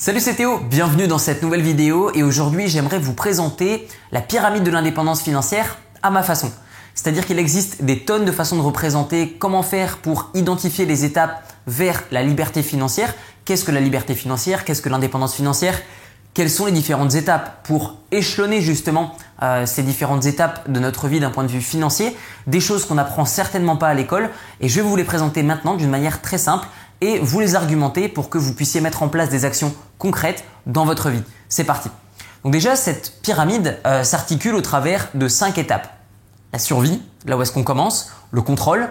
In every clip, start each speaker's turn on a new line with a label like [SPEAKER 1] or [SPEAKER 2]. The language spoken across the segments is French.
[SPEAKER 1] Salut c'est Théo, bienvenue dans cette nouvelle vidéo et aujourd'hui j'aimerais vous présenter la pyramide de l'indépendance financière à ma façon. C'est-à-dire qu'il existe des tonnes de façons de représenter comment faire pour identifier les étapes vers la liberté financière. Qu'est-ce que la liberté financière? Qu'est-ce que l'indépendance financière? Quelles sont les différentes étapes pour échelonner justement euh, ces différentes étapes de notre vie d'un point de vue financier? Des choses qu'on n'apprend certainement pas à l'école et je vais vous les présenter maintenant d'une manière très simple et vous les argumenter pour que vous puissiez mettre en place des actions concrètes dans votre vie. C'est parti. Donc déjà, cette pyramide euh, s'articule au travers de cinq étapes. La survie, là où est-ce qu'on commence, le contrôle,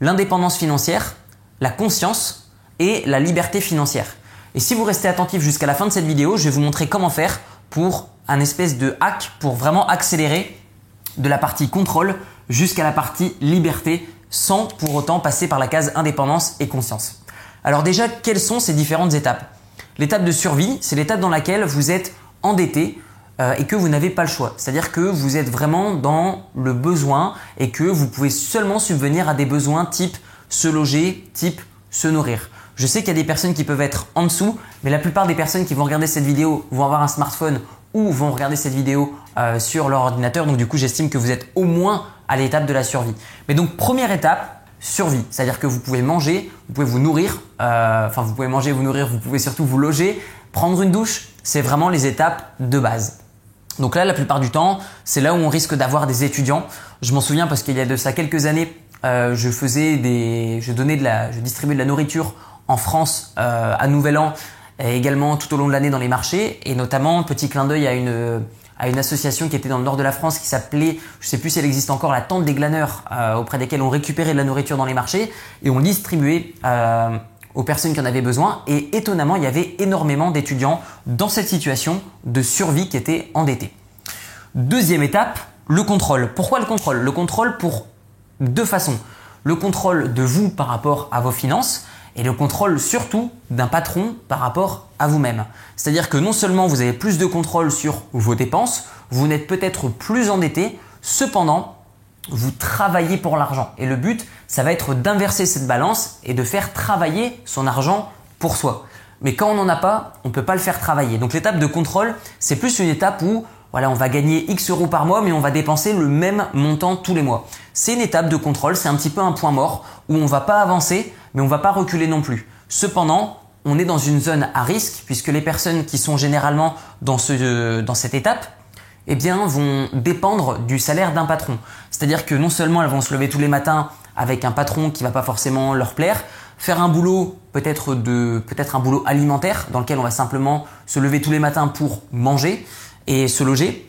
[SPEAKER 1] l'indépendance financière, la conscience et la liberté financière. Et si vous restez attentif jusqu'à la fin de cette vidéo, je vais vous montrer comment faire pour un espèce de hack pour vraiment accélérer de la partie contrôle jusqu'à la partie liberté sans pour autant passer par la case indépendance et conscience. Alors déjà, quelles sont ces différentes étapes? L'étape de survie, c'est l'étape dans laquelle vous êtes endetté euh, et que vous n'avez pas le choix. C'est-à-dire que vous êtes vraiment dans le besoin et que vous pouvez seulement subvenir à des besoins type se loger, type se nourrir. Je sais qu'il y a des personnes qui peuvent être en dessous, mais la plupart des personnes qui vont regarder cette vidéo vont avoir un smartphone ou vont regarder cette vidéo euh, sur leur ordinateur. Donc du coup, j'estime que vous êtes au moins à l'étape de la survie. Mais donc première étape, survie. C'est-à-dire que vous pouvez manger, vous pouvez vous nourrir, euh, enfin vous pouvez manger, vous nourrir, vous pouvez surtout vous loger, prendre une douche. C'est vraiment les étapes de base. Donc là, la plupart du temps, c'est là où on risque d'avoir des étudiants. Je m'en souviens parce qu'il y a de ça quelques années, euh, je faisais des, je donnais de la, je distribuais de la nourriture en France euh, à Nouvel An et également tout au long de l'année dans les marchés. Et notamment, petit clin d'œil à une à une association qui était dans le nord de la France qui s'appelait, je sais plus si elle existe encore, la tente des glaneurs, euh, auprès desquels on récupérait de la nourriture dans les marchés et on distribuait euh, aux personnes qui en avaient besoin. Et étonnamment, il y avait énormément d'étudiants dans cette situation de survie qui étaient endettés. Deuxième étape, le contrôle. Pourquoi le contrôle? Le contrôle pour deux façons. Le contrôle de vous par rapport à vos finances et le contrôle surtout d'un patron par rapport à vous-même. C'est-à-dire que non seulement vous avez plus de contrôle sur vos dépenses, vous n'êtes peut-être plus endetté, cependant, vous travaillez pour l'argent. Et le but, ça va être d'inverser cette balance et de faire travailler son argent pour soi. Mais quand on n'en a pas, on ne peut pas le faire travailler. Donc l'étape de contrôle, c'est plus une étape où voilà, on va gagner X euros par mois, mais on va dépenser le même montant tous les mois. C'est une étape de contrôle, c'est un petit peu un point mort où on ne va pas avancer, mais on ne va pas reculer non plus. Cependant, on est dans une zone à risque puisque les personnes qui sont généralement dans, ce, dans cette étape, eh bien, vont dépendre du salaire d'un patron. C'est-à-dire que non seulement elles vont se lever tous les matins avec un patron qui va pas forcément leur plaire, faire un boulot peut-être de peut-être un boulot alimentaire dans lequel on va simplement se lever tous les matins pour manger, et se loger.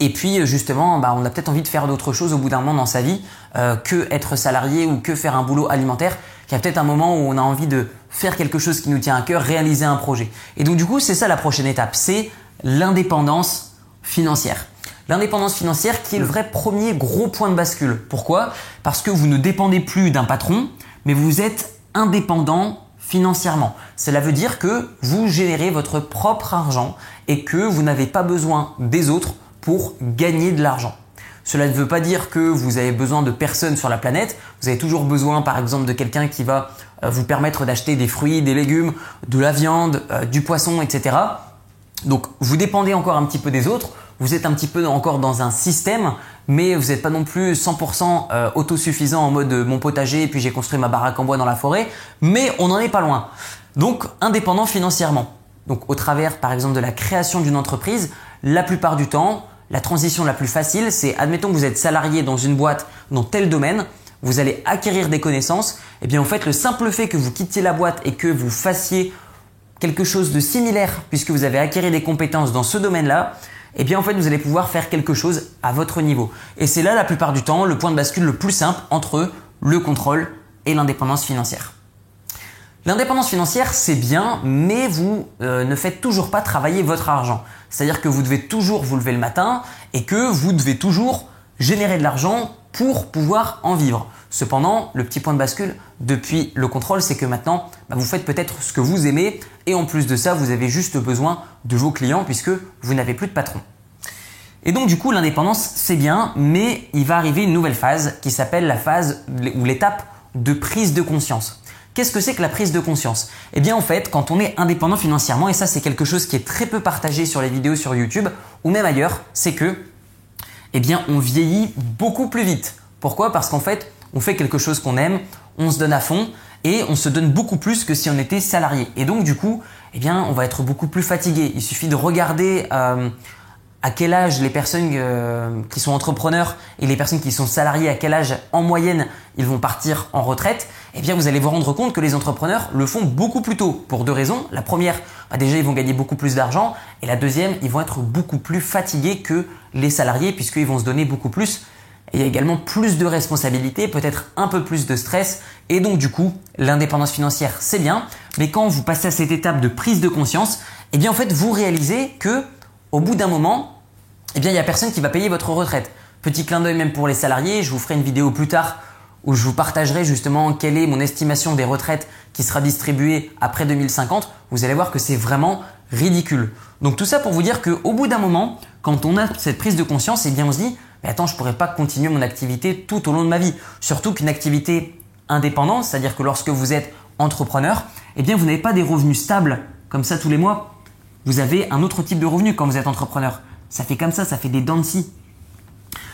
[SPEAKER 1] Et puis justement, bah, on a peut-être envie de faire d'autres choses au bout d'un moment dans sa vie euh, que être salarié ou que faire un boulot alimentaire. Il y a peut-être un moment où on a envie de faire quelque chose qui nous tient à cœur, réaliser un projet. Et donc du coup, c'est ça la prochaine étape, c'est l'indépendance financière. L'indépendance financière qui est le vrai premier gros point de bascule. Pourquoi? Parce que vous ne dépendez plus d'un patron, mais vous êtes indépendant financièrement. Cela veut dire que vous générez votre propre argent et que vous n'avez pas besoin des autres pour gagner de l'argent. Cela ne veut pas dire que vous avez besoin de personne sur la planète. Vous avez toujours besoin, par exemple, de quelqu'un qui va euh, vous permettre d'acheter des fruits, des légumes, de la viande, euh, du poisson, etc. Donc, vous dépendez encore un petit peu des autres. Vous êtes un petit peu encore dans un système, mais vous n'êtes pas non plus 100% euh, autosuffisant en mode mon potager et puis j'ai construit ma baraque en bois dans la forêt. Mais on n'en est pas loin. Donc, indépendant financièrement. Donc au travers par exemple de la création d'une entreprise, la plupart du temps, la transition la plus facile, c'est admettons que vous êtes salarié dans une boîte dans tel domaine, vous allez acquérir des connaissances, et eh bien en fait le simple fait que vous quittiez la boîte et que vous fassiez quelque chose de similaire puisque vous avez acquis des compétences dans ce domaine-là, eh bien en fait vous allez pouvoir faire quelque chose à votre niveau. Et c'est là la plupart du temps le point de bascule le plus simple entre le contrôle et l'indépendance financière. L'indépendance financière, c'est bien, mais vous euh, ne faites toujours pas travailler votre argent. C'est-à-dire que vous devez toujours vous lever le matin et que vous devez toujours générer de l'argent pour pouvoir en vivre. Cependant, le petit point de bascule depuis le contrôle, c'est que maintenant, bah, vous faites peut-être ce que vous aimez et en plus de ça, vous avez juste besoin de vos clients puisque vous n'avez plus de patron. Et donc du coup, l'indépendance, c'est bien, mais il va arriver une nouvelle phase qui s'appelle la phase ou l'étape de prise de conscience. Qu'est-ce que c'est que la prise de conscience? Eh bien en fait, quand on est indépendant financièrement, et ça c'est quelque chose qui est très peu partagé sur les vidéos sur YouTube ou même ailleurs, c'est que eh bien on vieillit beaucoup plus vite. Pourquoi? Parce qu'en fait, on fait quelque chose qu'on aime, on se donne à fond et on se donne beaucoup plus que si on était salarié. Et donc du coup, eh bien on va être beaucoup plus fatigué. Il suffit de regarder euh, à quel âge les personnes euh, qui sont entrepreneurs et les personnes qui sont salariées, à quel âge en moyenne ils vont partir en retraite, eh bien vous allez vous rendre compte que les entrepreneurs le font beaucoup plus tôt pour deux raisons. La première, bah déjà ils vont gagner beaucoup plus d'argent et la deuxième, ils vont être beaucoup plus fatigués que les salariés puisqu'ils vont se donner beaucoup plus. Et il y a également plus de responsabilités, peut-être un peu plus de stress et donc du coup l'indépendance financière c'est bien, mais quand vous passez à cette étape de prise de conscience, eh bien en fait vous réalisez que au bout d'un moment, eh il n'y a personne qui va payer votre retraite. Petit clin d'œil même pour les salariés, je vous ferai une vidéo plus tard où je vous partagerai justement quelle est mon estimation des retraites qui sera distribuée après 2050. Vous allez voir que c'est vraiment ridicule. Donc tout ça pour vous dire qu'au bout d'un moment, quand on a cette prise de conscience, eh bien on se dit, mais attends, je pourrais pas continuer mon activité tout au long de ma vie. Surtout qu'une activité indépendante, c'est-à-dire que lorsque vous êtes entrepreneur, eh bien vous n'avez pas des revenus stables comme ça tous les mois vous avez un autre type de revenu quand vous êtes entrepreneur. Ça fait comme ça, ça fait des dents de scie.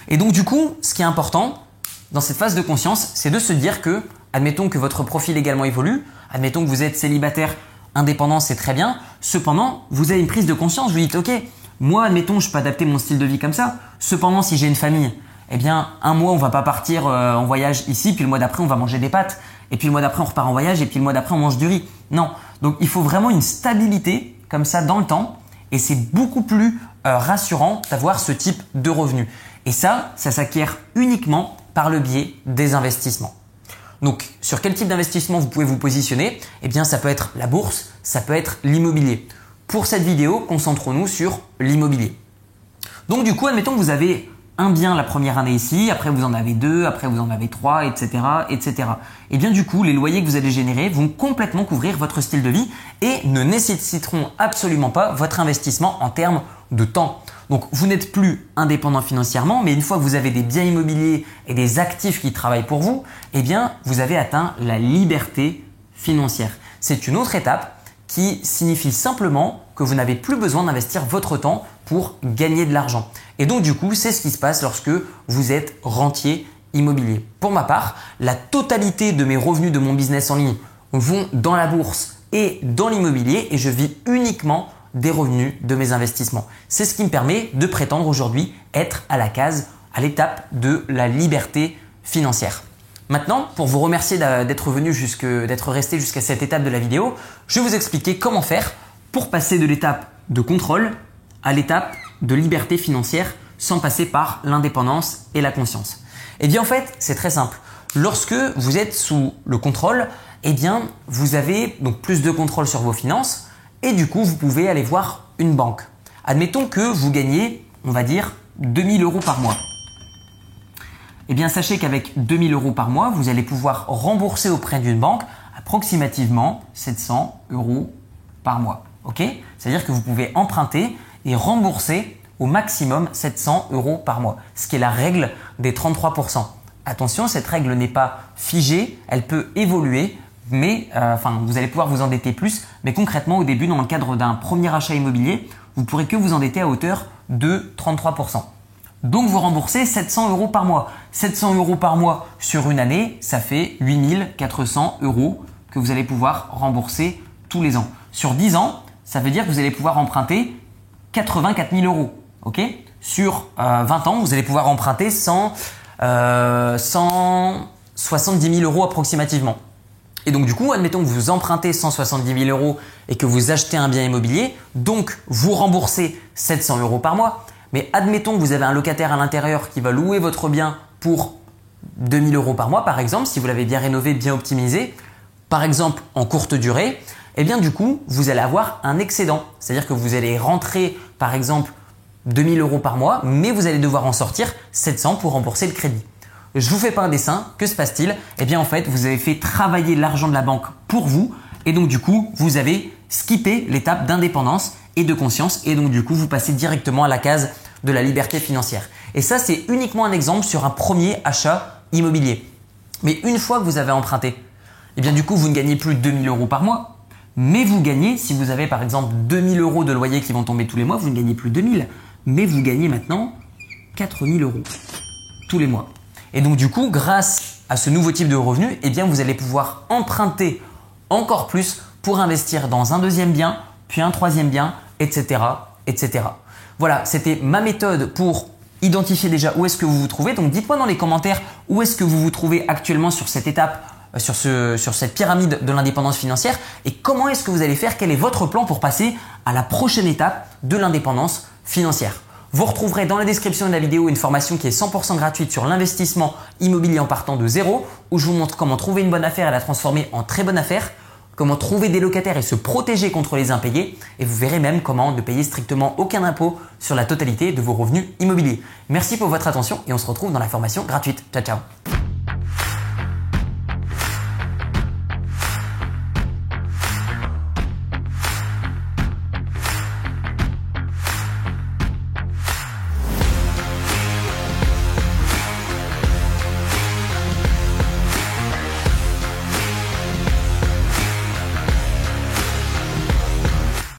[SPEAKER 1] Et donc du coup, ce qui est important dans cette phase de conscience, c'est de se dire que, admettons que votre profil également évolue, admettons que vous êtes célibataire, indépendant, c'est très bien. Cependant, vous avez une prise de conscience, vous dites, ok, moi, admettons, je peux adapter mon style de vie comme ça. Cependant, si j'ai une famille, eh bien, un mois, on va pas partir euh, en voyage ici, puis le mois d'après, on va manger des pâtes, et puis le mois d'après, on repart en voyage, et puis le mois d'après, on mange du riz. Non. Donc, il faut vraiment une stabilité comme ça dans le temps et c'est beaucoup plus euh, rassurant d'avoir ce type de revenu. Et ça, ça s'acquiert uniquement par le biais des investissements. Donc, sur quel type d'investissement vous pouvez vous positionner? Eh bien, ça peut être la bourse, ça peut être l'immobilier. Pour cette vidéo, concentrons-nous sur l'immobilier. Donc, du coup, admettons que vous avez un bien la première année ici, après vous en avez deux, après vous en avez trois, etc., etc. Et bien du coup, les loyers que vous allez générer vont complètement couvrir votre style de vie et ne nécessiteront absolument pas votre investissement en termes de temps. Donc vous n'êtes plus indépendant financièrement, mais une fois que vous avez des biens immobiliers et des actifs qui travaillent pour vous, eh bien vous avez atteint la liberté financière. C'est une autre étape qui signifie simplement que vous n'avez plus besoin d'investir votre temps pour gagner de l'argent. Et donc du coup, c'est ce qui se passe lorsque vous êtes rentier immobilier. Pour ma part, la totalité de mes revenus de mon business en ligne vont dans la bourse et dans l'immobilier et je vis uniquement des revenus de mes investissements. C'est ce qui me permet de prétendre aujourd'hui être à la case, à l'étape de la liberté financière. Maintenant, pour vous remercier d'être venu jusque, d'être resté jusqu'à cette étape de la vidéo, je vais vous expliquer comment faire pour passer de l'étape de contrôle à l'étape de liberté financière sans passer par l'indépendance et la conscience. Eh bien en fait, c'est très simple. Lorsque vous êtes sous le contrôle, eh bien vous avez donc plus de contrôle sur vos finances et du coup vous pouvez aller voir une banque. Admettons que vous gagnez, on va dire, 2000 euros par mois. Eh bien, sachez qu'avec 2000 euros par mois, vous allez pouvoir rembourser auprès d'une banque approximativement 700 euros par mois. Ok? C'est-à-dire que vous pouvez emprunter et rembourser au maximum 700 euros par mois, ce qui est la règle des 33%. Attention, cette règle n'est pas figée, elle peut évoluer, mais euh, enfin, vous allez pouvoir vous endetter plus. Mais concrètement, au début, dans le cadre d'un premier achat immobilier, vous pourrez que vous endetter à hauteur de 33%. Donc vous remboursez 700 euros par mois. 700 euros par mois sur une année, ça fait 8400 euros que vous allez pouvoir rembourser tous les ans. Sur 10 ans, ça veut dire que vous allez pouvoir emprunter 84 000 euros. sur 20 euh, ans, vous allez pouvoir emprunter 100, 170 000 euros approximativement. Et donc du coup, admettons que vous empruntez 170 000 euros et que vous achetez un bien immobilier, donc vous remboursez 700 euros par mois. Mais admettons que vous avez un locataire à l'intérieur qui va louer votre bien pour 2000 euros par mois, par exemple, si vous l'avez bien rénové, bien optimisé, par exemple en courte durée, eh bien du coup, vous allez avoir un excédent. C'est-à-dire que vous allez rentrer, par exemple, 2000 euros par mois, mais vous allez devoir en sortir 700 pour rembourser le crédit. Je vous fais pas un dessin, que se passe-t-il? Eh bien en fait, vous avez fait travailler l'argent de la banque pour vous, et donc du coup, vous avez skippé l'étape d'indépendance et de conscience et donc du coup vous passez directement à la case de la liberté financière. Et ça c'est uniquement un exemple sur un premier achat immobilier. Mais une fois que vous avez emprunté, Et bien du coup, vous ne gagnez plus 2000 euros par mois, mais vous gagnez, si vous avez par exemple 2000 euros de loyer qui vont tomber tous les mois, vous ne gagnez plus 2000, mais vous gagnez maintenant 4000 euros tous les mois. Et donc du coup, grâce à ce nouveau type de revenu, eh bien vous allez pouvoir emprunter encore plus pour investir dans un deuxième bien, puis un troisième bien, etc. etc. Voilà, c'était ma méthode pour identifier déjà où est-ce que vous vous trouvez. Donc dites-moi dans les commentaires où est-ce que vous vous trouvez actuellement sur cette étape, sur, ce, sur cette pyramide de l'indépendance financière et comment est-ce que vous allez faire, quel est votre plan pour passer à la prochaine étape de l'indépendance financière? Vous retrouverez dans la description de la vidéo une formation qui est 100% gratuite sur l'investissement immobilier en partant de zéro, où je vous montre comment trouver une bonne affaire et la transformer en très bonne affaire, comment trouver des locataires et se protéger contre les impayés, et vous verrez même comment ne payer strictement aucun impôt sur la totalité de vos revenus immobiliers. Merci pour votre attention et on se retrouve dans la formation gratuite. Ciao ciao